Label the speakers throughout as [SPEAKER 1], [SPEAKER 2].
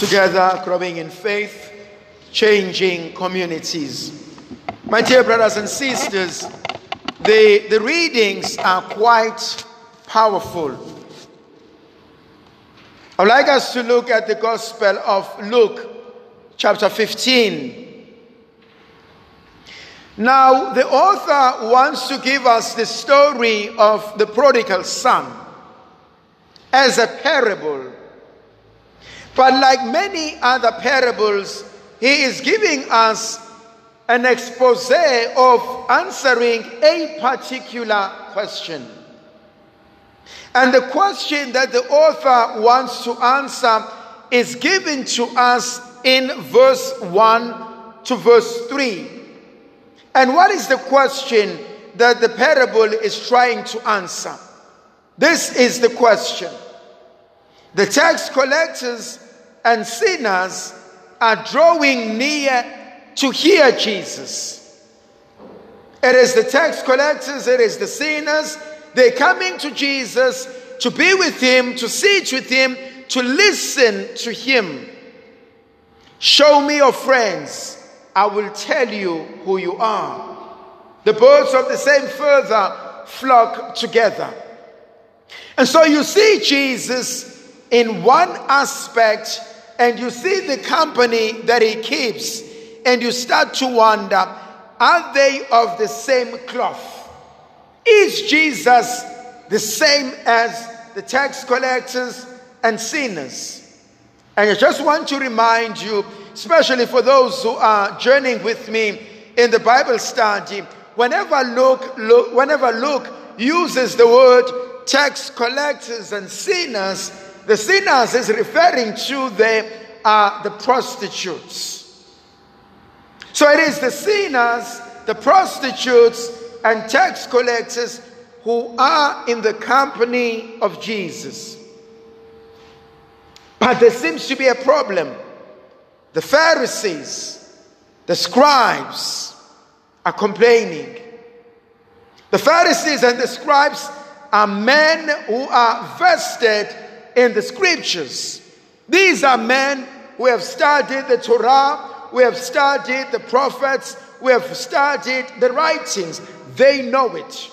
[SPEAKER 1] together, growing in faith, changing communities. My dear brothers and sisters, the, the readings are quite powerful. I'd like us to look at the Gospel of Luke, chapter 15. Now, the author wants to give us the story of the prodigal son as a parable. But like many other parables, he is giving us an expose of answering a particular question. And the question that the author wants to answer is given to us in verse 1 to verse 3. And what is the question that the parable is trying to answer? This is the question. The tax collectors and sinners are drawing near to hear Jesus. It is the tax collectors, it is the sinners. They're coming to Jesus to be with Him, to sit with Him, to listen to Him. Show me your friends, I will tell you who you are. The birds of the same feather flock together. And so you see Jesus in one aspect, and you see the company that He keeps and you start to wonder are they of the same cloth? Is Jesus the same as the tax collectors and sinners? And I just want to remind you, especially for those who are journeying with me in the Bible study, whenever Luke, Luke, whenever Luke uses the word tax collectors and sinners, the sinners is referring to the, uh, the prostitutes. So it is the sinners, the prostitutes, and tax collectors who are in the company of Jesus. But there seems to be a problem. The Pharisees, the scribes are complaining. The Pharisees and the scribes are men who are vested in the scriptures. These are men who have studied the Torah, we have studied the prophets, we have studied the writings. They know it.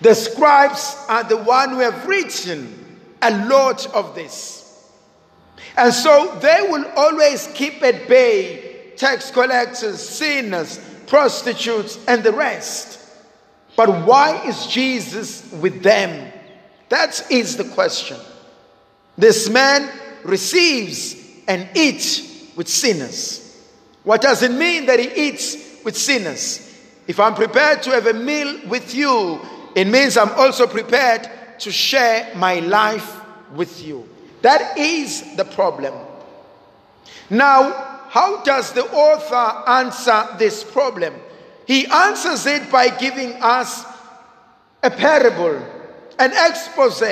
[SPEAKER 1] The scribes are the one who have written a lot of this. And so they will always keep at bay tax collectors, sinners, prostitutes, and the rest. But why is Jesus with them? That is the question. This man receives and eats with sinners. What does it mean that he eats with sinners? If I'm prepared to have a meal with you, it means I'm also prepared to share my life with you. That is the problem. Now, how does the author answer this problem? He answers it by giving us a parable, an expose.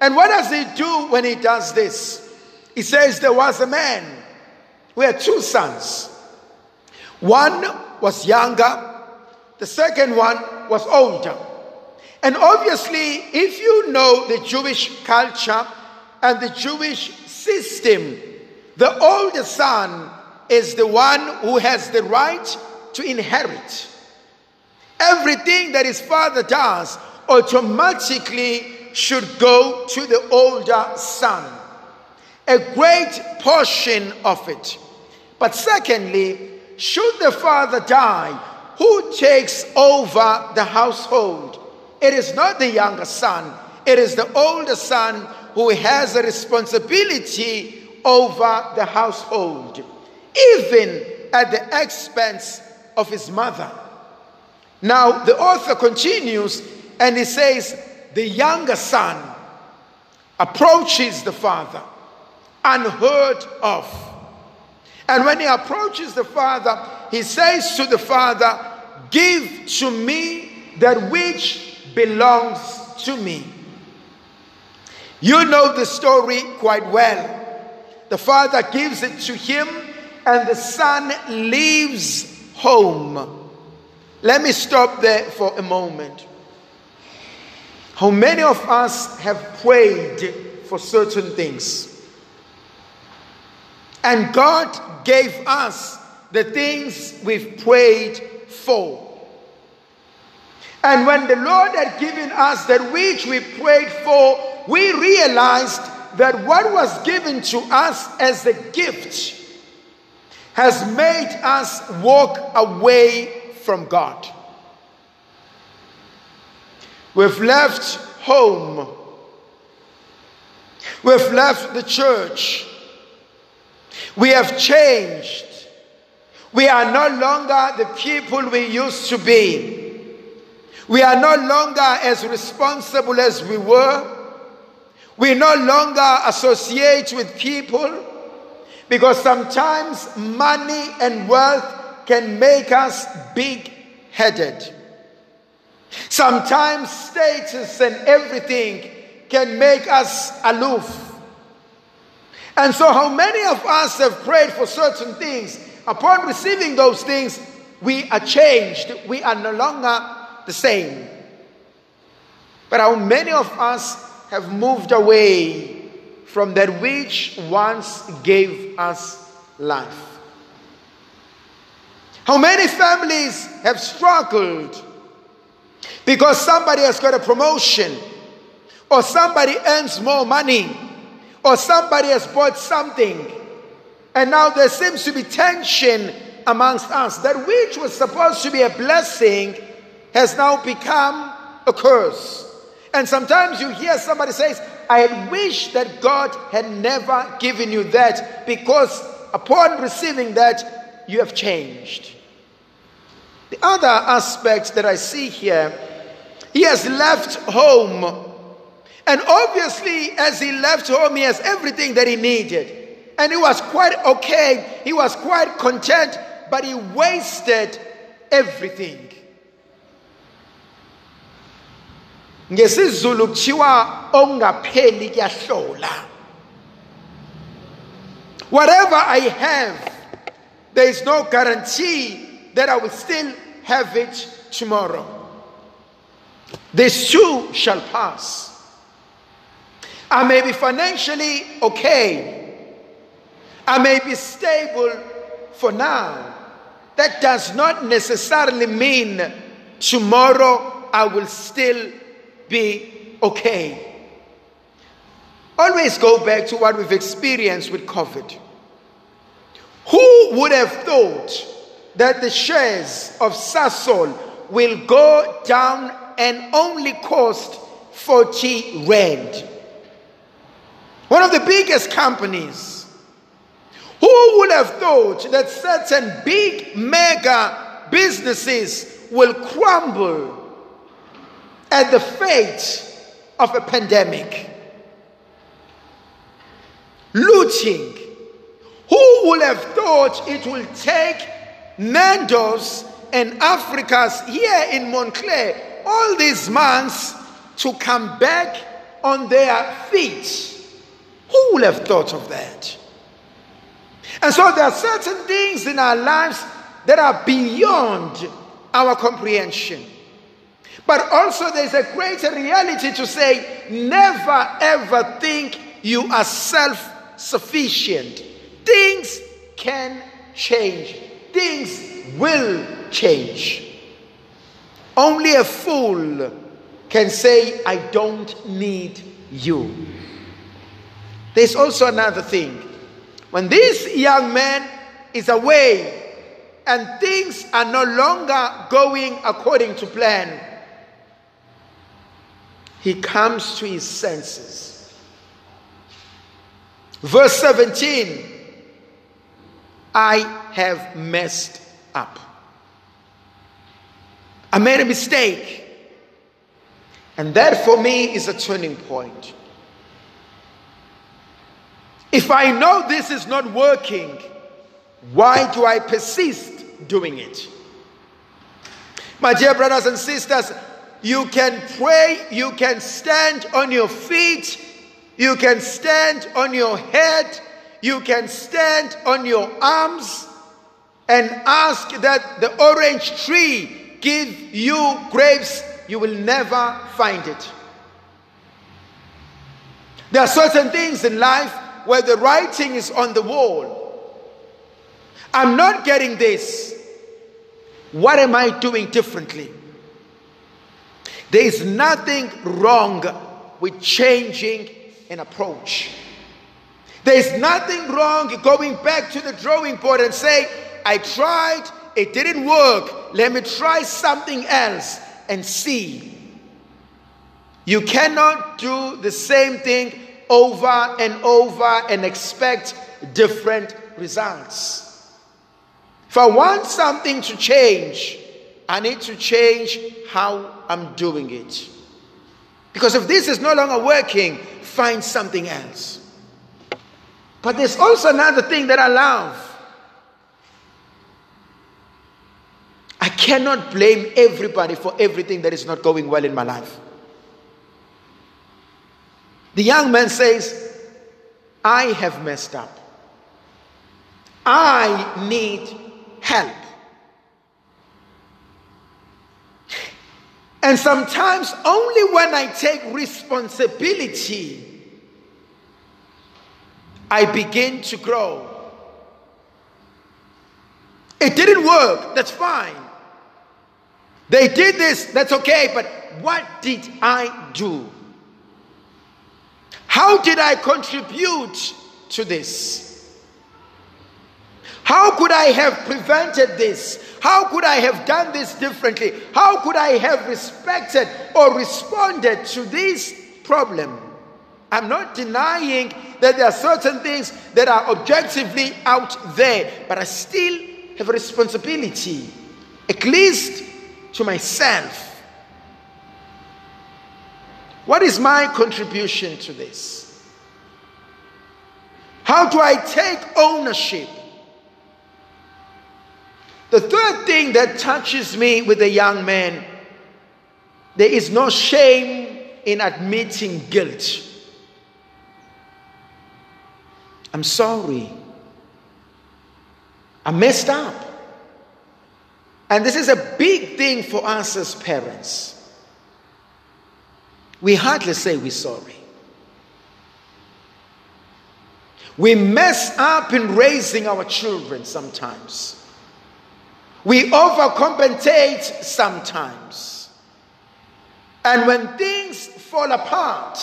[SPEAKER 1] And what does he do when he does this? He says, There was a man who had two sons. One was younger, the second one was older. And obviously, if you know the Jewish culture and the Jewish system, the older son is the one who has the right to inherit. Everything that his father does automatically should go to the older son. A great portion of it. But secondly, should the father die, who takes over the household? It is not the younger son, it is the older son who has a responsibility over the household, even at the expense of his mother. Now, the author continues and he says, The younger son approaches the father, unheard of. And when he approaches the father, he says to the father, Give to me that which belongs to me. You know the story quite well. The father gives it to him, and the son leaves home. Let me stop there for a moment. How many of us have prayed for certain things? And God gave us the things we've prayed for. And when the Lord had given us that which we prayed for, we realized that what was given to us as a gift has made us walk away from God. We've left home. We've left the church. We have changed. We are no longer the people we used to be. We are no longer as responsible as we were. We no longer associate with people because sometimes money and wealth can make us big headed. Sometimes status and everything can make us aloof. And so, how many of us have prayed for certain things? Upon receiving those things, we are changed. We are no longer the same. But how many of us have moved away from that which once gave us life? How many families have struggled because somebody has got a promotion, or somebody earns more money, or somebody has bought something, and now there seems to be tension amongst us. That which was supposed to be a blessing has now become a curse. And sometimes you hear somebody says, I wish that God had never given you that because upon receiving that, you have changed. The other aspect that I see here, he has left home. And obviously, as he left home, he has everything that he needed. And he was quite okay, he was quite content, but he wasted everything. ngesizulu kuthiwa ongapheli kuyahlola whatever i have there is no guarantee that i will still have it tomorrow this too shall pass i may be financially okay i may be stable for now that does not necessarily mean tomorrow i will still be okay. Always go back to what we've experienced with COVID. Who would have thought that the shares of Sasol will go down and only cost 40 rand? One of the biggest companies. Who would have thought that certain big mega businesses will crumble at the fate of a pandemic. Looting. Who would have thought it will take Nando's and Africa's here in Montclair all these months to come back on their feet? Who would have thought of that? And so there are certain things in our lives that are beyond our comprehension. But also, there's a greater reality to say never ever think you are self sufficient. Things can change, things will change. Only a fool can say, I don't need you. There's also another thing. When this young man is away and things are no longer going according to plan, he comes to his senses. Verse 17 I have messed up. I made a mistake. And that for me is a turning point. If I know this is not working, why do I persist doing it? My dear brothers and sisters, you can pray, you can stand on your feet, you can stand on your head, you can stand on your arms and ask that the orange tree give you grapes, you will never find it. There are certain things in life where the writing is on the wall. I'm not getting this. What am I doing differently? There is nothing wrong with changing an approach. There is nothing wrong going back to the drawing board and say, I tried, it didn't work. Let me try something else and see. You cannot do the same thing over and over and expect different results. If I want something to change, I need to change how I'm doing it. Because if this is no longer working, find something else. But there's also another thing that I love. I cannot blame everybody for everything that is not going well in my life. The young man says, I have messed up. I need help. And sometimes, only when I take responsibility, I begin to grow. It didn't work, that's fine. They did this, that's okay, but what did I do? How did I contribute to this? How could I have prevented this? How could I have done this differently? How could I have respected or responded to this problem? I'm not denying that there are certain things that are objectively out there, but I still have a responsibility, at least to myself. What is my contribution to this? How do I take ownership? The third thing that touches me with a young man, there is no shame in admitting guilt. I'm sorry. I messed up. And this is a big thing for us as parents. We hardly say we're sorry. We mess up in raising our children sometimes. We overcompensate sometimes. And when things fall apart,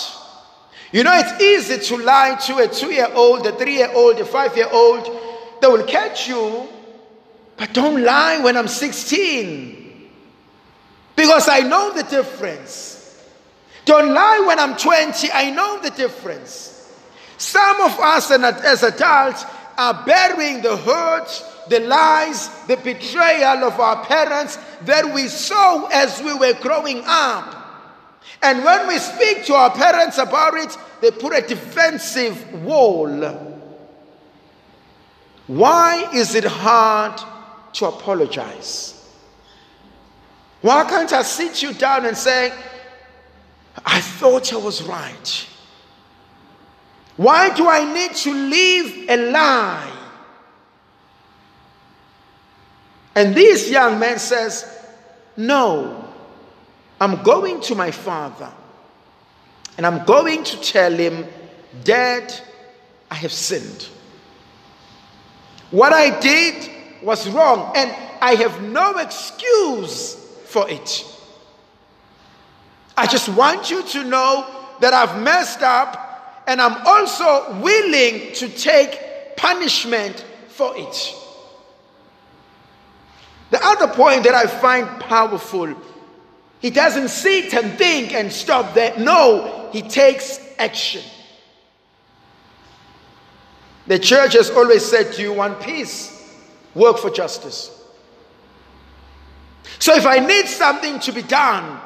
[SPEAKER 1] you know, it's easy to lie to a two year old, a three year old, a five year old. They will catch you, but don't lie when I'm 16 because I know the difference. Don't lie when I'm 20, I know the difference. Some of us as adults are bearing the hurt the lies, the betrayal of our parents that we saw as we were growing up. And when we speak to our parents about it, they put a defensive wall. Why is it hard to apologize? Why can't I sit you down and say, I thought I was right? Why do I need to live a lie? And this young man says, No, I'm going to my father and I'm going to tell him, Dad, I have sinned. What I did was wrong and I have no excuse for it. I just want you to know that I've messed up and I'm also willing to take punishment for it. The other point that I find powerful, he doesn't sit and think and stop there. No, he takes action. The church has always said, Do you want peace? Work for justice. So if I need something to be done,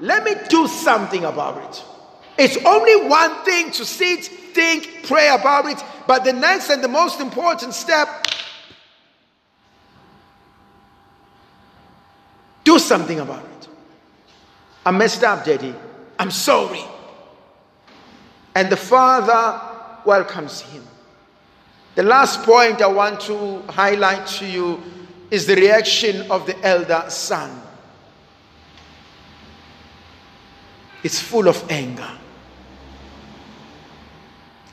[SPEAKER 1] let me do something about it. It's only one thing to sit, think, pray about it, but the next and the most important step Do something about it. I messed up, Daddy. I'm sorry. And the father welcomes him. The last point I want to highlight to you is the reaction of the elder son. It's full of anger.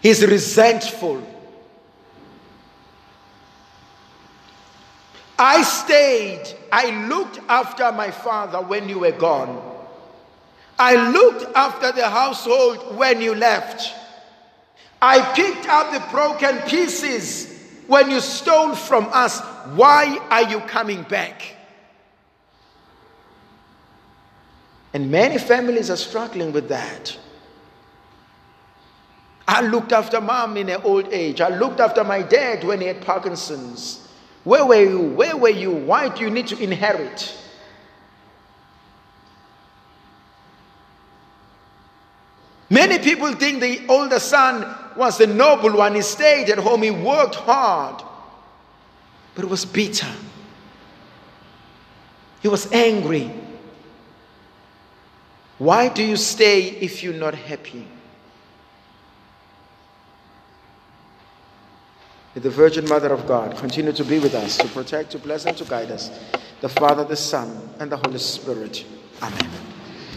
[SPEAKER 1] He's resentful. I stayed. I looked after my father when you were gone. I looked after the household when you left. I picked up the broken pieces when you stole from us. Why are you coming back? And many families are struggling with that. I looked after mom in her old age. I looked after my dad when he had Parkinson's. Where were you? Where were you? Why do you need to inherit? Many people think the older son was the noble one. He stayed at home, he worked hard, but was bitter. He was angry. Why do you stay if you're not happy? May the Virgin Mother of God continue to be with us, to protect, to bless, and to guide us. The Father, the Son, and the Holy Spirit. Amen.